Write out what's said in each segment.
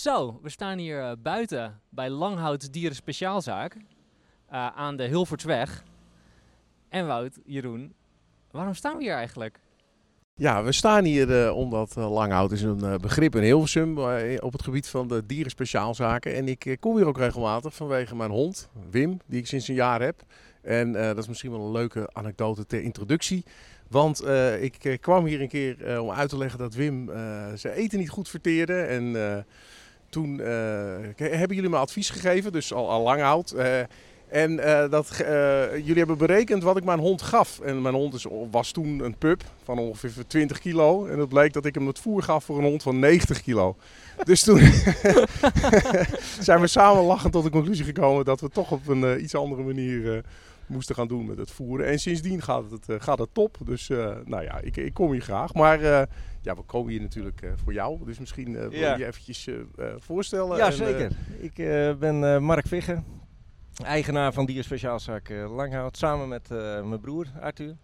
Zo, we staan hier eh, buiten bij Langhout Dieren Speciaalzaak eh, aan de Hilvertsweg. En Wout, Jeroen, waarom staan we hier eigenlijk? Ja, we staan hier eh, omdat Langhout is een begrip in Hilversum op het gebied van de dierenspeciaalzaken. En ik kom hier ook regelmatig vanwege mijn hond, Wim, die ik sinds een jaar heb. En dat is misschien wel een leuke anekdote ter introductie. Want ik kwam hier een keer om uit te leggen dat Wim zijn eten niet goed verteerde. En toen hebben jullie me advies gegeven, dus al, al Langhout... En uh, dat, jullie hebben berekend wat ik mijn hond gaf. En mijn hond is, was toen een pup van ongeveer 20 kilo. En het bleek dat ik hem het voer gaf voor een hond van 90 kilo. Dus toen zijn we samen lachend tot de conclusie gekomen dat we toch op een iets andere manier moesten gaan doen met het voeren. En sindsdien gaat het, gaat het top. Dus nou ja, ik, ik, kom hier graag. Maar ja, we komen hier natuurlijk voor jou. Dus misschien wil je je eventjes voorstellen. Ja, en, zeker. ik ben Mark Viggen eigenaar van Dierspeciaalzaak uh, Langhout, samen met uh, mijn broer Arthur.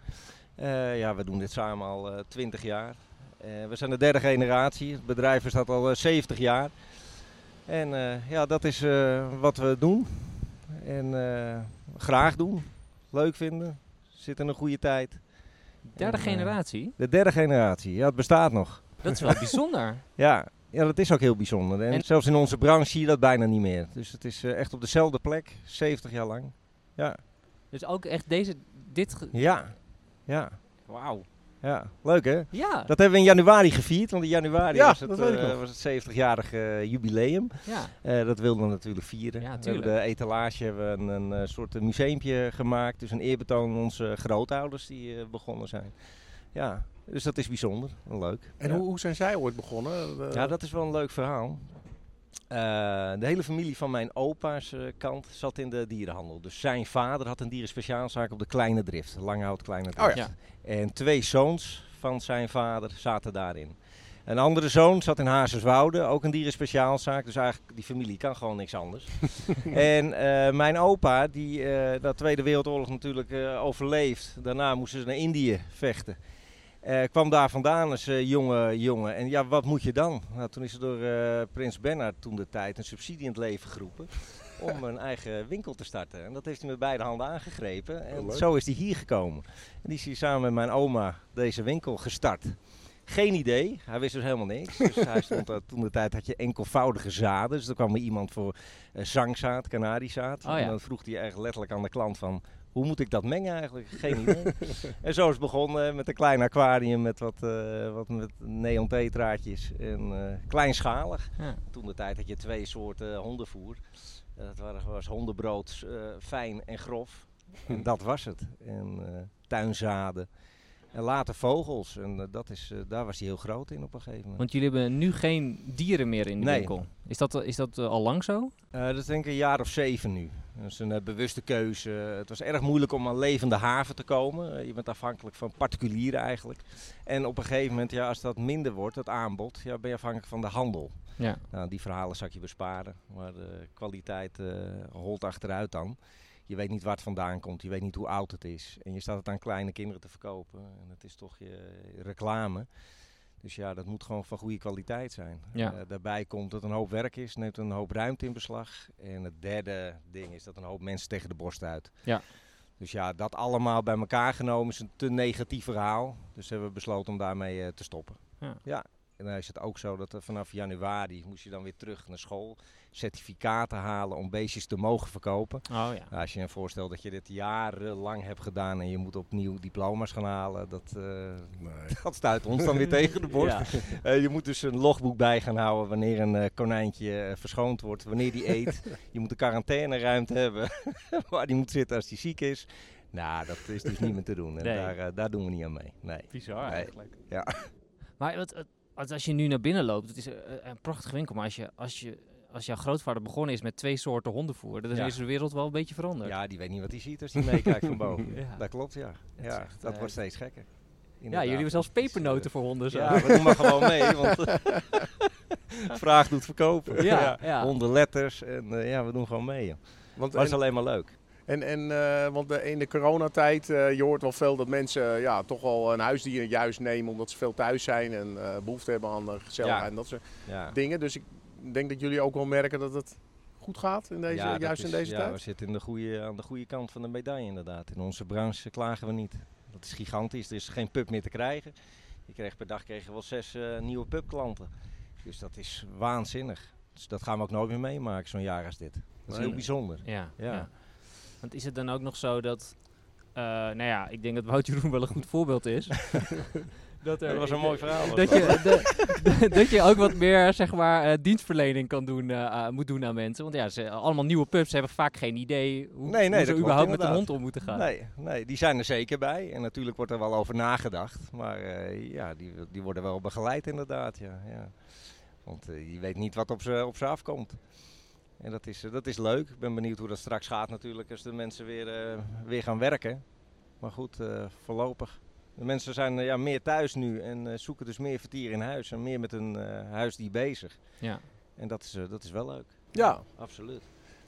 Uh, ja, we doen dit samen al 20 jaar. we zijn de derde generatie. Het bedrijf bestaat al 70 jaar. En ja, dat is wat we doen. En graag doen. Leuk vinden. Zit in een goede tijd. Derde en, generatie? De derde generatie. Ja, het bestaat nog. Dat is wel bijzonder. ja, ja, dat is ook heel bijzonder. En, zelfs in onze branche zie je dat bijna niet meer. Dus het is uh, echt op dezelfde plek, 70 jaar lang. Ja. Dus ook echt deze, dit... Ja, ja. Wauw. Ja, leuk hè? Ja. Dat hebben we in januari gevierd, want in januari ja, was, het, uh, was het 70-jarige uh, jubileum. Ja. dat wilden we natuurlijk vieren. Ja, we hebben de etalage hebben we een, een soort museumpje gemaakt. Dus een eerbetoon aan onze grootouders die begonnen zijn. Ja, dus dat is bijzonder en leuk. En ja. hoe, hoe, zijn zij ooit begonnen? Ja, dat is wel een leuk verhaal. Uh, de hele familie van mijn opa's uh, kant zat in de dierenhandel. Dus zijn vader had een dierenspeciaalzaak op de Kleine Drift. Langhout Kleine Drift. Oh, ja. En twee zoons van zijn vader zaten daarin. Een andere zoon zat in Hazerswoude, ook een dierenspeciaalzaak. Dus eigenlijk, die familie kan gewoon niks anders. en uh, mijn opa, die dat Tweede Wereldoorlog natuurlijk overleefd. Daarna moesten ze naar Indië vechten. Uh, kwam daar vandaan als uh, jonge jongen. En ja, wat moet je dan? Nou, toen is er door uh, Prins Bernhard toen de tijd een subsidie in het leven geroepen. om een eigen winkel te starten. En dat heeft hij met beide handen aangegrepen. En zo is hij hier gekomen. En die is hier samen met mijn oma deze winkel gestart. Geen idee, hij wist dus helemaal niks. Dus hij stond toen de tijd had je enkelvoudige zaden. Dus er kwam er iemand voor uh, zangzaad, kanariezaad. Oh, ja. En dan vroeg hij eigenlijk letterlijk aan de klant van hoe moet ik dat mengen eigenlijk? Geen idee. en zo is het begonnen met een klein aquarium met wat, uh, wat met neontetraatjes en uh, kleinschalig. Ja. Toen de tijd had je twee soorten hondenvoer. Dat was hondenbrood, uh, fijn en grof. en dat was het. En tuinzaden. En later vogels. En uh, dat is, uh, daar was hij heel groot in op een gegeven moment. Want jullie hebben nu geen dieren meer in de nee. winkel. Is dat, is dat uh, al lang zo? dat is denk ik een jaar of zeven nu. Dat is een bewuste keuze. Het was erg moeilijk om aan levende haven te komen. je bent afhankelijk van particulieren eigenlijk. En op een gegeven moment, ja, als dat minder wordt, het aanbod, ja, ben je afhankelijk van de handel. Ja. Nou, die verhalen zal ik je besparen. Maar de kwaliteit holt achteruit dan. Je weet niet waar het vandaan komt, je weet niet hoe oud het is. En je staat het aan kleine kinderen te verkopen. En het is toch je reclame. Dus ja, dat moet gewoon van goede kwaliteit zijn. Ja. Uh, daarbij komt dat een hoop werk is, neemt een hoop ruimte in beslag. En het derde ding is dat een hoop mensen tegen de borst uit. Ja. Dus ja, dat allemaal bij elkaar genomen is een te negatief verhaal. Dus hebben we besloten om daarmee uh, te stoppen. Ja. ja. En dan is het ook zo dat er vanaf januari moest je dan weer terug naar school. Certificaten halen om beestjes te mogen verkopen. Oh, ja. Nou, als je je voorstelt dat je dit jarenlang hebt gedaan en je moet opnieuw diploma's gaan halen, dat, uh, nee. dat stuit ons dan weer tegen de borst. Ja. Uh, je moet dus een logboek bij gaan houden wanneer een uh, konijntje verschoond wordt, wanneer die eet. je moet een quarantaineruimte hebben waar die moet zitten als die ziek is. Nou, dat is dus niet meer te doen. En Nee. daar, daar doen we niet aan mee. Nee. Bizar Nee. eigenlijk. Ja. Maar wat, wat als je nu naar binnen loopt, het is een, een prachtige winkel. Maar als, je, als, je, als jouw grootvader begonnen is met twee soorten hondenvoer, dan Ja. is de wereld wel een beetje veranderd. ja, die weet niet wat hij ziet als hij meekijkt van boven. Ja. Dat klopt, ja. is ja echt, dat eh, wordt steeds gekker. Ja, jullie hebben zelfs eh, pepernoten voor honden zo. Ja, we doen maar gewoon mee, want eh, vraag doet verkopen. Ja, ja. Hondenletters en eh, ja, we doen gewoon mee. joh. Want, Maar het is en, alleen maar leuk. En, en, eh, want de- in de coronatijd, eh, je hoort wel veel dat mensen eh, ja, toch wel een huisdier juist nemen omdat ze veel thuis zijn en eh, behoefte hebben aan eh, gezelligheid Ja. en dat soort Ja. dingen. Dus ik denk dat jullie ook wel merken dat het goed gaat in deze, Ja, juist in deze ja, tijd. we zitten in de goede, aan de goede kant van de medaille inderdaad. In onze branche klagen we niet. Dat is gigantisch. Er is geen pub meer te krijgen. Je kreeg per dag kreeg je wel zes eh, nieuwe pubklanten. Dus dat is waanzinnig. Dus dat gaan we ook nooit meer meemaken, zo'n jaar als dit. Dat is heel bijzonder. Ja, ja. Ja. Want is het dan ook nog zo dat... eh, nou ja, ik denk dat Wout Jeroen wel een goed voorbeeld is. dat, er- Dat was een mooi verhaal. Dat dat. je, de- dat je ook wat meer zeg maar, eh, dienstverlening kan doen, eh, moet doen aan mensen. Want ja, ze, allemaal nieuwe pubs hebben vaak geen idee hoe, Nee, nee, hoe dat ze überhaupt met de hond om moeten gaan. Nee, nee, die zijn er zeker bij. En natuurlijk wordt er wel over nagedacht. Maar ja, die, die worden wel begeleid inderdaad. Ja, ja. Want je weet niet wat op ze, op ze afkomt. En dat is, eh, dat is leuk. Ik ben benieuwd hoe dat straks gaat natuurlijk als de mensen weer, eh, weer gaan werken. Maar goed, eh, voorlopig. De mensen zijn ja, meer thuis nu en eh, zoeken dus meer vertier in huis. En meer met hun eh huisdier bezig. Ja. En dat is, eh, dat is wel leuk. Ja. Absoluut.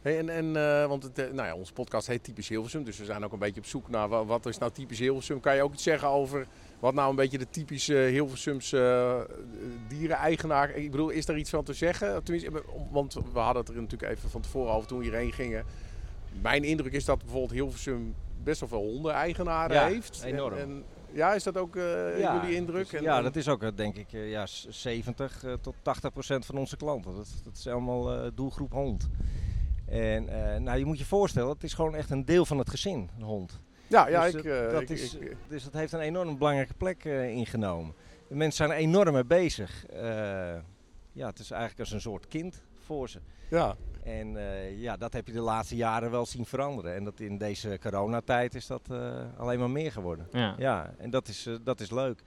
Hey, en, en, eh, want het, eh, nou ja, onze podcast heet Typisch Hilversum, dus we zijn ook een beetje op zoek naar wa- wat is nou typisch Hilversum. Kan je ook iets zeggen over wat nou een beetje de typische Hilversumse eh, diereneigenaar... Ik bedoel, is daar iets van te zeggen? Tenminste, want we hadden het er natuurlijk even van tevoren over toen we hierheen gingen. Mijn indruk is dat bijvoorbeeld Hilversum best wel veel hondeneigenaren Ja, heeft. En- enorm. En, ja, is dat ook Ja, jullie indruk? dus- En- ja, dat is ook denk ik ja, s- 70 eh, tot 80 procent van onze klanten. Dat, dat is allemaal doelgroep hond. En eh, nou, je moet je voorstellen, het is gewoon echt een deel van het gezin, een hond. ja, ja, dus ik, dat- eh, dat ik- is, ik- dus dat heeft een enorm belangrijke plek eh, ingenomen. De mensen zijn er enorm mee bezig. Eh, ja, het is eigenlijk als een soort kind voor ze. ja. En eh, ja, dat heb je de laatste jaren wel zien veranderen. En dat in deze coronatijd is dat eh, alleen maar meer geworden. Ja. Ja, en dat is, eh, dat is leuk.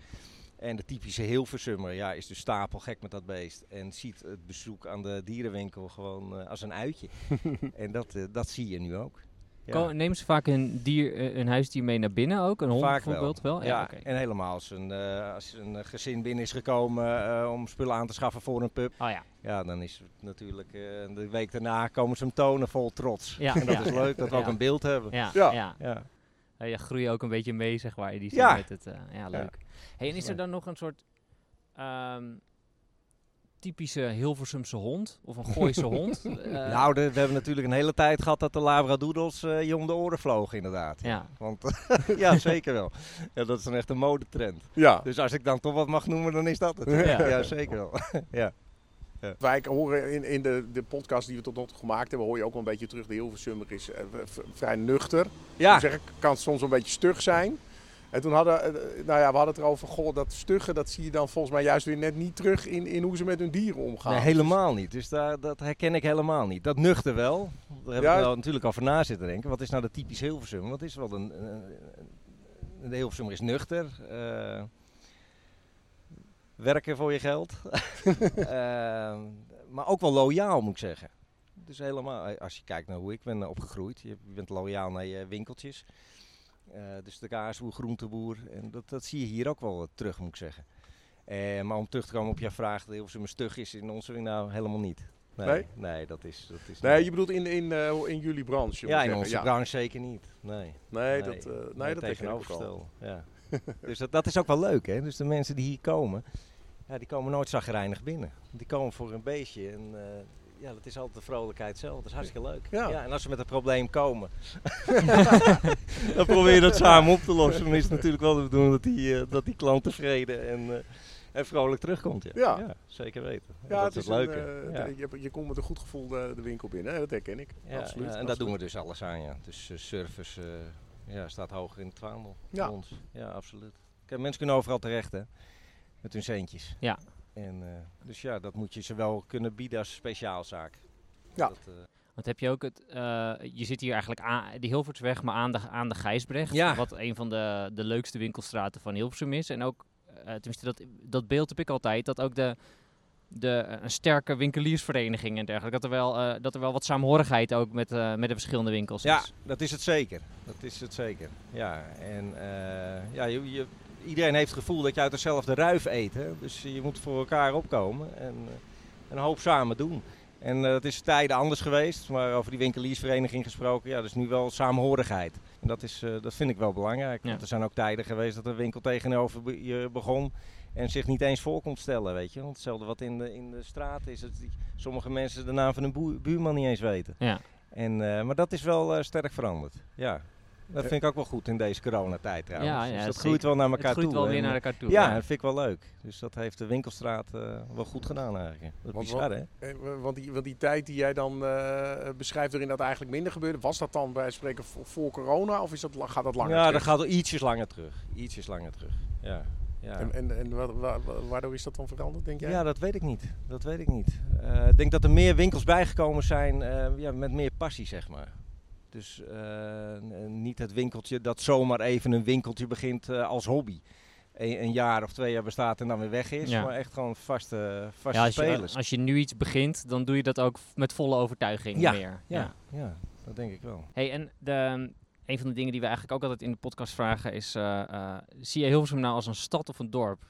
En de typische Hilversummer ja, is dus stapelgek met dat beest. En ziet het bezoek aan de dierenwinkel gewoon eh, als een uitje. en dat, eh, dat zie je nu ook. Ja. Ko- Nemen ze vaak een, dier, eh, een huisdier mee naar binnen ook? Een hond Vaak bijvoorbeeld wel? Ja, en helemaal als een, eh, als een gezin binnen is gekomen eh, om spullen aan te schaffen voor een pub. Oh ja. Ja, dan is het natuurlijk eh, de week daarna komen ze hem tonen vol trots. Ja, en dat ja. is leuk dat we ook een beeld hebben. Ja, Ja. Ja. Ja. Eh, je groeit ook een beetje mee, zeg maar, in die zin Ja. met het. eh, ja, leuk. Hey, en is er dan nog een soort ehm, typische Hilversumse hond? Of een Gooise hond? Eh, nou, de- we hebben natuurlijk een hele tijd gehad dat de Labradoodles eh je om de oren vlogen inderdaad. ja. Want ja, zeker wel. Ja, dat is dan echt een modetrend. ja. Dus als ik dan toch wat mag noemen, dan is dat het. Ja. Ja, zeker wel. ja. Wij horen in, in de, de podcast die we tot nog toe gemaakt hebben, hoor je ook wel een beetje terug. De Hilversummer is eh, vrij nuchter. Ja, zeg, ik kan soms een beetje stug zijn. En toen hadden, eh, nou ja, we hadden het erover, goh, dat stugge, dat zie je dan volgens mij juist weer net niet terug in, in hoe ze met hun dieren omgaan. nee, helemaal niet. Dus daar, dat herken ik helemaal niet. Dat nuchter wel. Daar heb Ja. ik wel natuurlijk over na zitten denken. Wat is nou de typisch Hilversum? Wat is wel een, een, een- de Hilversummer is nuchter. eh, werken voor je geld. Eh, maar ook wel loyaal moet ik zeggen. Dus helemaal, eh, als je kijkt naar hoe ik ben opgegroeid. Je bent loyaal naar je winkeltjes. Eh, dus de kaasboer, groenteboer. En dat, dat zie je hier ook wel eh, terug moet ik zeggen. Eh, maar om terug te komen op jouw vraag, de Hilversum stug is in onze nou helemaal niet. Nee, Nee? nee? dat is, dat is Nee, niet. je bedoelt in, in, eh, in jullie branche. Ja, in ik onze zeggen. ja. branche zeker niet. Nee, Nee, dat, eh nee, dat tegenovergestelde. Ja. dus dat, dat is ook wel leuk, hè? Dus de mensen die hier komen, ja, die komen nooit zagrijnig binnen. Die komen voor een beestje en eh, ja, dat is altijd de vrolijkheid zelf. Dat is hartstikke leuk. Ja. en als ze met een probleem komen, dan probeer je dat samen op te lossen. Dan is het natuurlijk wel de bedoeling dat die, eh, dat die klant tevreden en, eh, en vrolijk terugkomt. Ja, Ja. zeker weten. En Ja, dat het is ja. Je, komt met een goed gevoel de, de winkel binnen, hè? dat herken ik. Ja, absoluut. ja, en daar doen we dus alles aan, ja. Dus service ja, staat hoger in het vaandel Ja. ons. Ja, absoluut. Kijk, mensen kunnen overal terecht, hè. Met hun centjes. Ja. En, eh, dus ja, dat moet je ze wel kunnen bieden als speciaalzaak. Ja. Dat, eh, Want heb je ook het, eh, je zit hier eigenlijk aan die Hilvertsweg, maar aan de, aan de Gijsbrecht. Ja. Wat een van de, de leukste winkelstraten van Hilversum is. En ook, eh, tenminste dat, dat beeld heb ik altijd, dat ook de, de eh, een sterke winkeliersvereniging en dergelijke, dat er wel, eh, dat er wel wat saamhorigheid ook met, eh, met de verschillende winkels ja, is. dat is het zeker. Dat is het zeker. Ja, en ja, je, je- iedereen heeft het gevoel dat je uit dezelfde ruif eet. Hè? Dus je moet voor elkaar opkomen en een hoop samen doen. En dat is tijden anders geweest, maar over die winkeliersvereniging gesproken, ja, dat is nu wel saamhorigheid. En dat, is, dat vind ik wel belangrijk, want er zijn ook tijden geweest dat een winkel tegenover je begon en zich niet eens voor komt stellen, weet je. Want hetzelfde wat in de, in de straat is, dat sommige mensen de naam van hun buurman niet eens weten. Ja. En, maar dat is wel sterk veranderd, ja. Dat vind ik ook wel goed in deze coronatijd trouwens. Ja, ja, dus dat groeit wel naar elkaar toe. Het groeit wel weer naar elkaar toe. Ja, dat vind ik wel leuk. Dus dat heeft de winkelstraat uh, wel goed gedaan eigenlijk. Dat is bizar, hè? Eh, want die, want die tijd die jij dan uh, beschrijft waarin dat eigenlijk minder gebeurde, was dat dan bij spreken voor corona of is dat, gaat dat langer ja, terug? dat gaat ietsjes langer terug. Ietsjes langer terug, ja. Ja. En, en, en waardoor is dat dan veranderd, denk jij? Ja, dat weet ik niet. Dat weet ik niet. Uh, ik denk dat er meer winkels bijgekomen zijn uh, ja, met meer passie, zeg maar. Dus uh, niet het winkeltje dat zomaar even een winkeltje begint uh, als hobby. Een, een, jaar of twee jaar bestaat en dan weer weg is. Ja. Maar echt gewoon vaste, vaste ja, als spelers. Je, als je nu iets begint, dan doe je dat ook met volle overtuiging ja. meer. Ja, ja. dat denk ik wel. Hey, en de, een van de dingen die we eigenlijk ook altijd in de podcast vragen is... Uh, zie je Hilversum nou als een stad of een dorp?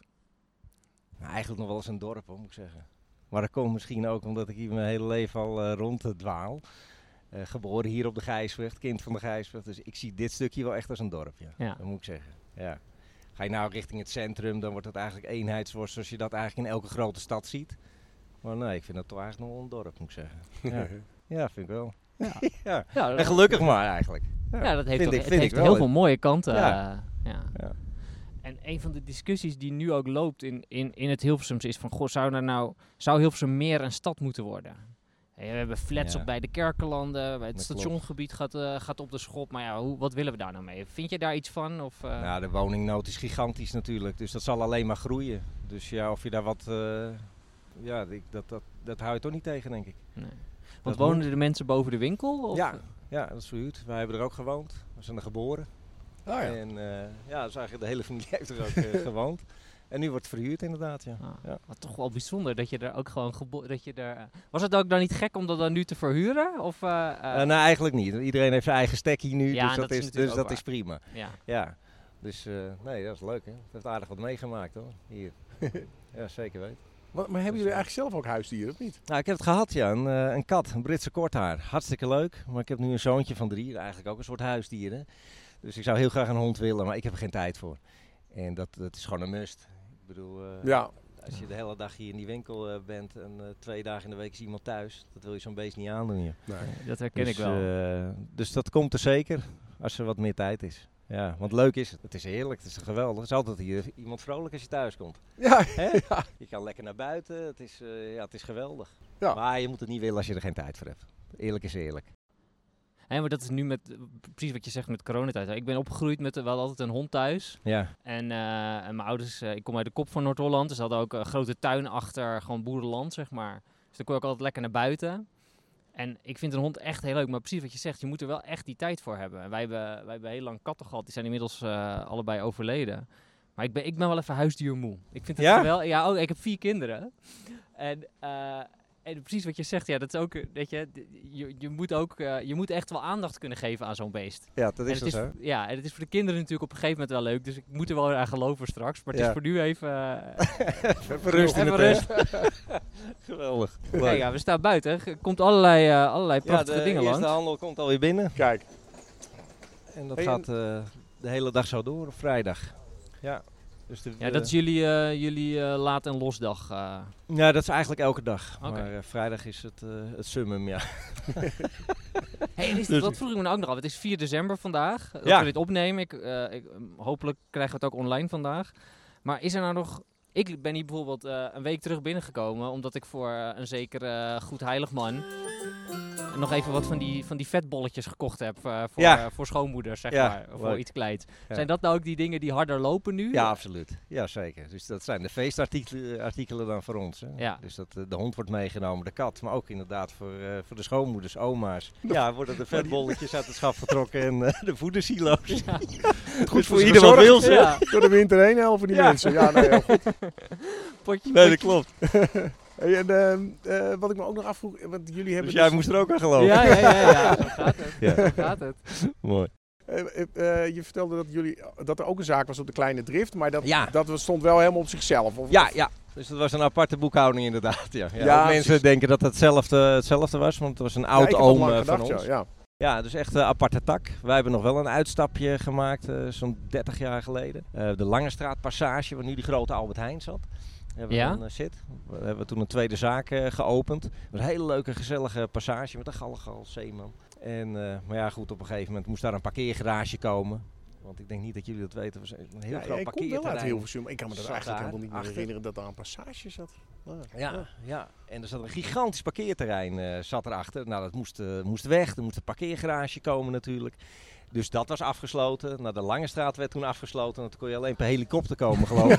Nou, eigenlijk nog wel eens een dorp, hoor, moet ik zeggen. Maar dat komt misschien ook omdat ik hier mijn hele leven al rond dwaal. Uh, geboren hier op de Gijsweg, kind van de Gijsweg. Dus ik zie dit stukje wel echt als een dorp, ja. ja. Dat moet ik zeggen. Ja. Ga je nou richting het centrum, dan wordt het eigenlijk eenheidsworst zoals je dat eigenlijk in elke grote stad ziet. Maar nee, ik vind dat toch eigenlijk nog wel een dorp, moet ik zeggen. Ja, ja vind ik wel. Ja. ja. ja en gelukkig maar eigenlijk. Ja, dat heeft, toch, ik, het heeft heel veel mooie kanten. Ja. Uh, ja. En een van de discussies die nu ook loopt in, in, in het Hilversums is van... Goh, zou, er nou, zou Hilversum meer een stad moeten worden? we hebben flats op bij de kerkenlanden. Bij het dat stationgebied gaat, uh, gaat op de schop. Maar ja, hoe, wat willen we daar nou mee? Vind je daar iets van? Of, uh... Ja, de woningnood is gigantisch natuurlijk. Dus dat zal alleen maar groeien. Dus ja, of je daar wat... Uh, ja, dat, dat, dat hou je toch niet tegen, denk ik. Nee. Want wonen moet... de mensen boven de winkel? Of? Ja, ja, dat is verhuurd. Wij hebben er ook gewoond. We zijn er geboren. Oh, ja. En ja, dus eigenlijk de hele familie heeft er ook gewoond. En nu wordt verhuurd inderdaad, ja. Ah, ja. Maar toch wel bijzonder dat je er ook gewoon dat je er. Was het ook dan niet gek om dat dan nu te verhuren? Of, uh, uh, nou, eigenlijk niet. Iedereen heeft zijn eigen stekkie nu, ja, dus dat, is, dus dat is prima. Ja. ja. Dus nee, dat is leuk hè. Dat heeft aardig wat meegemaakt hoor, hier. ja, zeker weten. Maar, maar hebben jullie eigenlijk zelf ook huisdieren of niet? Nou, ik heb het gehad ja, een, een kat, een Britse korthaar. Hartstikke leuk, maar ik heb nu een zoontje van drie, eigenlijk ook een soort huisdieren. Dus ik zou heel graag een hond willen, maar ik heb er geen tijd voor. En dat, dat is gewoon een must bedoel, uh, ja. als je de hele dag hier in die winkel uh, bent en uh, twee dagen in de week is iemand thuis, dat wil je zo'n beest niet aandoen hier. Nee. Dat herken dus, ik wel. dus dat komt er zeker als er wat meer tijd is. Ja, want leuk is het. Het is heerlijk, het is geweldig. Het is altijd hier iemand vrolijk als je thuis komt. Ja, ja. Je kan lekker naar buiten, het is, ja, het is geweldig. Ja. Maar je moet het niet willen als je er geen tijd voor hebt. Eerlijk is eerlijk. Hè, maar dat is nu met, precies wat je zegt met coronatijd. Ik ben opgegroeid met wel altijd een hond thuis. Ja. En, uh, en mijn ouders, uh, ik kom uit de kop van Noord-Holland. Dus ze hadden ook een grote tuin achter, gewoon boerenland, zeg maar. Dus dan kon ik altijd lekker naar buiten. En ik vind een hond echt heel leuk. Maar precies wat je zegt, je moet er wel echt die tijd voor hebben. wij hebben, wij hebben heel lang katten gehad. Die zijn inmiddels uh, allebei overleden. Maar ik ben, ik ben wel even huisdiermoe. Ik vind het ja? wel... Ja, oh, ik heb vier kinderen. En... En precies wat je zegt, ja, dat is ook, weet je, je, je moet ook, uh, je moet echt wel aandacht kunnen geven aan zo'n beest. Ja, dat is het zo. Ja, en het is voor de kinderen natuurlijk op een gegeven moment wel leuk, dus ik moet er wel aan geloven straks. Maar het ja. is voor nu even... Uh, even rust in even rust. Geweldig. Ja, we staan buiten. Er komt allerlei, uh, allerlei prachtige ja, dingen langs. de handel komt alweer binnen. Kijk. En dat hey, gaat de hele dag zo door op vrijdag. Ja. Dus de, ja, dat is jullie, uh, jullie uh, laat- en losdag? Uh. Ja, dat is eigenlijk elke dag. Okay. Maar vrijdag is het, het summum, ja. hey, is dus dat vroeg ik me nou ook nog af. Het is 4 december vandaag, dat ja. we dit opnemen. Ik, ik, hopelijk krijgen we het ook online vandaag. Maar is er nou nog... Ik ben hier bijvoorbeeld een week terug binnengekomen, omdat ik voor een zekere goed heilig man nog even wat van die, van die vetbolletjes gekocht heb uh, voor, ja. uh, voor schoonmoeders, zeg ja, maar, voor iets kleins. Ja. Zijn dat nou ook die dingen die harder lopen nu? Ja, absoluut. Ja, zeker. Dus dat zijn de feestartikelen artikelen dan voor ons. Hè. Ja. Dus dat de hond wordt meegenomen, de kat, maar ook inderdaad voor, voor de schoonmoeders, oma's. Ja, worden de vetbolletjes uit het schap getrokken en de voedersilo's. Ja. goed dus voor ieder wat wil ze. Door de winter heen helpen die mensen. Ja, nou, heel goed. Potje, nee, dat klopt. Hey, en uh, uh, wat ik me ook nog afvroeg, want jullie hebben... Dus jij dus moest er ook aan geloven? Ja, ja, ja, ja. zo gaat het. Ja. Zo gaat het. Mooi. Uh, je vertelde dat, jullie, dat er ook een zaak was op de Kleine Drift, maar dat, ja. dat stond wel helemaal op zichzelf. Of, ja, ja, Dus dat was een aparte boekhouding inderdaad. Ja. Ja, mensen precies. denken dat het hetzelfde, hetzelfde was, want het was een oud dat oom eh, van gedacht, ons. ja, ja. Ja, dus echt een aparte tak. Wij hebben nog wel een uitstapje gemaakt, eh, zo'n 30 jaar geleden. Eh, de Lange Straatpassage, waar nu die grote Albert Heijn zat. Hebben Ja? we dan, eh, zit. We hebben toen een tweede zaak eh, geopend. Was een hele leuke, gezellige passage met een galgal zeeman. En, eh, maar ja, goed, op een gegeven moment moest daar een parkeergarage komen. Want ik denk niet dat jullie dat weten. Het was een heel Ja, groot ik kom wel uit parkeerterrein. Hilversum. Ik kan me dat eigenlijk daar helemaal niet meer achter. herinneren dat daar een passage zat. Ah, Ja, ja, en er zat een gigantisch parkeerterrein eh, zat erachter. Nou, dat moest, eh, moest weg. Er moest een parkeergarage komen natuurlijk. Dus dat was afgesloten. Nou, de Lange Straat werd toen afgesloten. En toen kon je alleen per helikopter komen, geloof ik.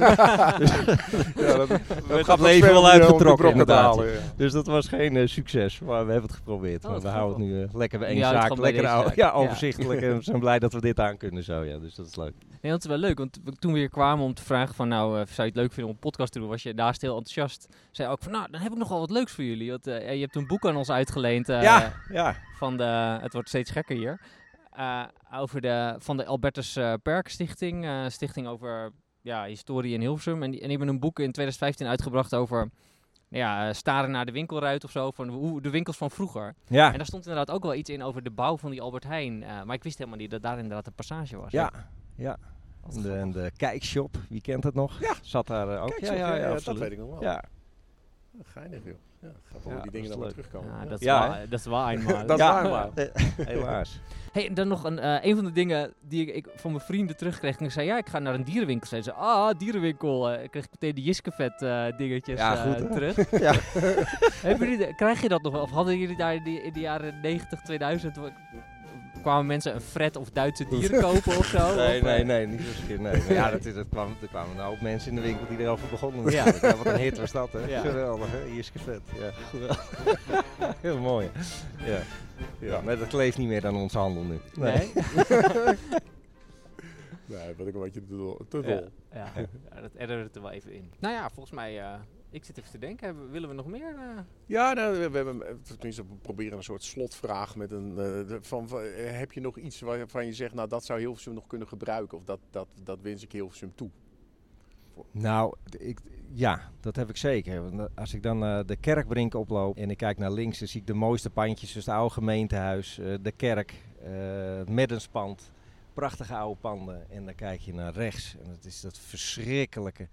dus Ja, dat, werd gaat het leven ver wel uitgetrokken, inderdaad. halen, ja. Dus dat was geen eh, succes. Maar we hebben het geprobeerd. Oh, we houden het nu eh, lekker bij één zaak. Lekker zaak. ja, Ja. overzichtelijk. En we zijn blij dat we dit aan kunnen zo. Ja, dus dat is leuk. Nee, dat is wel leuk, want we- toen we hier kwamen om te vragen van, nou, eh, zou je het leuk vinden om een podcast te doen, was je daarst heel enthousiast. Zei ook van, nou, dan heb ik nog wel wat leuks voor jullie. Want eh, je hebt een boek aan ons uitgeleend eh, ja, ja. van de, het wordt steeds gekker hier, eh, over de, van de Albertus eh, Perk Stichting, eh, stichting over ja, historie in Hilversum. En die, en die hebben een boek in 2015 uitgebracht over, ja, staren naar de winkelruit of zo, van hoe de winkels van vroeger. Ja, En daar stond inderdaad ook wel iets in over de bouw van die Albert Heijn. eh, maar ik wist helemaal niet dat daar inderdaad een passage was. ja. ja. En de, en de kijkshop, wie kent het nog? Ja. Zat daar ook. Ja, ja, ja, dat absoluut. weet ik nog wel. Ja, Geinig, joh. Ja, grappig Ja, hoe die dingen dat dan weer terugkomen. Ja, dat is, waar, dat is waar eenmaal. Dat is Ja. waar, maar. Helaas. Hey, en dan nog een, eh, een van de dingen die ik, ik van mijn vrienden terugkreeg. En ik zei, ja, ik ga naar een dierenwinkel. Zeiden ze, ah, dierenwinkel. Eh, ik kreeg meteen de Jiskevet eh dingetjes Ja, eh, goed, terug. Ja. Hebben jullie, de- krijg je dat nog wel? Of hadden jullie daar in, die, in de jaren 90, 2000... wa- kwamen mensen een Fred of Duitse dieren kopen of zo? Nee, Of, nee, eh, nee, niet keer. Nee. Maar ja, dat, is, dat kwam, er kwamen een hoop mensen in de winkel die erover begonnen. Ja. wat een hit was dat, hè? Ja. Geweldig, hè? Hier is vet. Ja, geweldig. Heel mooi. Ja. ja, maar dat leeft niet meer aan onze handel nu. Nee? Nee, wat ik een beetje te dol. Te Ja, dol. ja, ja, dat ergerde er wel even in. Nou ja, volgens mij... eh, ik zit even te denken, hebben- willen we nog meer? eh? Ja, nou, we, we hebben, eh, tenminste, we proberen een soort slotvraag met een, eh, van, van, heb je nog iets waarvan je zegt, nou dat zou Hilversum nog kunnen gebruiken of dat, dat, dat wens ik Hilversum toe? Nou, ik, ja, dat heb ik zeker. Want, Als ik dan eh, de kerkbrink oploop en ik kijk naar links, dan zie ik de mooiste pandjes. Dus het oude gemeentehuis, eh, de kerk, eh, het Meddenspand. Prachtige oude panden. En dan kijk je naar rechts en het is dat verschrikkelijke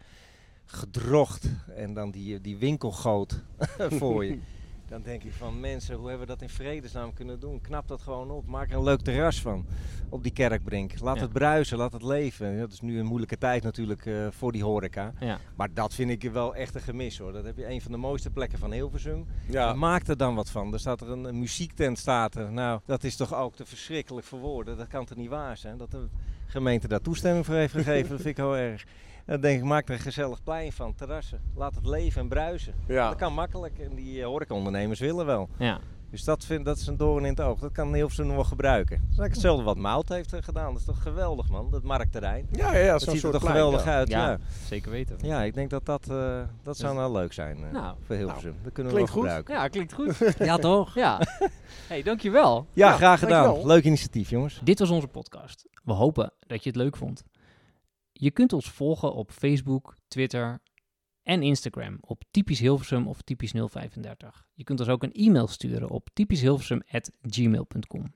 gedrocht. En dan die, die winkelgoot voor je. Dan denk ik van mensen, hoe hebben we dat in vredesnaam kunnen doen? Knap dat gewoon op. Maak er een leuk terras van op die kerkbrink. Laat Ja. het bruisen, laat het leven. Dat is nu een moeilijke tijd natuurlijk eh, voor die horeca. Ja. Maar dat vind ik wel echt een gemis hoor. Dat heb je een van de mooiste plekken van Hilversum. Ja, Maak er dan wat van. Er staat er een, een muziektent staat er. Nou, dat is toch ook te verschrikkelijk voor woorden. Dat kan toch niet waar zijn? Dat gemeente daar toestemming voor heeft gegeven, dat vind ik heel erg. En dan denk ik, maak er een gezellig plein van, terrassen. Laat het leven en bruisen. ja. Dat kan makkelijk en die uh, horecaondernemers willen wel. Ja. Dus dat, vind, dat is een doorn in het oog. Dat kan Hilversum nog wel gebruiken. Dat is eigenlijk hetzelfde wat Mout heeft eh, gedaan. Dat is toch geweldig man, dat marktterrein. ja, ja, ja, Dat ziet er toch geweldig ja. uit. Ja, Ja. zeker weten. Ja, ik denk dat dat, eh, dat zou Dus- nou leuk zijn eh, Nou, voor Hilversum. dat kunnen we wel goed. gebruiken. Ja, klinkt goed. Ja, toch? ja. hey, dankjewel. Ja, Ja, graag gedaan. dankjewel. Leuk initiatief, jongens. Dit was onze podcast. We hopen dat je het leuk vond. Je kunt ons volgen op Facebook, Twitter en Instagram op typisch Hilversum of typisch 035. Je kunt ons ook een e-mail sturen op typischhilversum@gmail.com.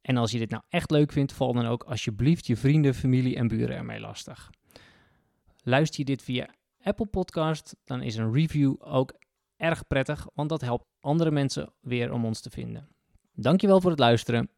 En als je dit nou echt leuk vindt, val dan ook alsjeblieft je vrienden, familie en buren ermee lastig. Luister je dit via Apple Podcast, dan is een review ook erg prettig, want dat helpt andere mensen weer om ons te vinden. Dankjewel voor het luisteren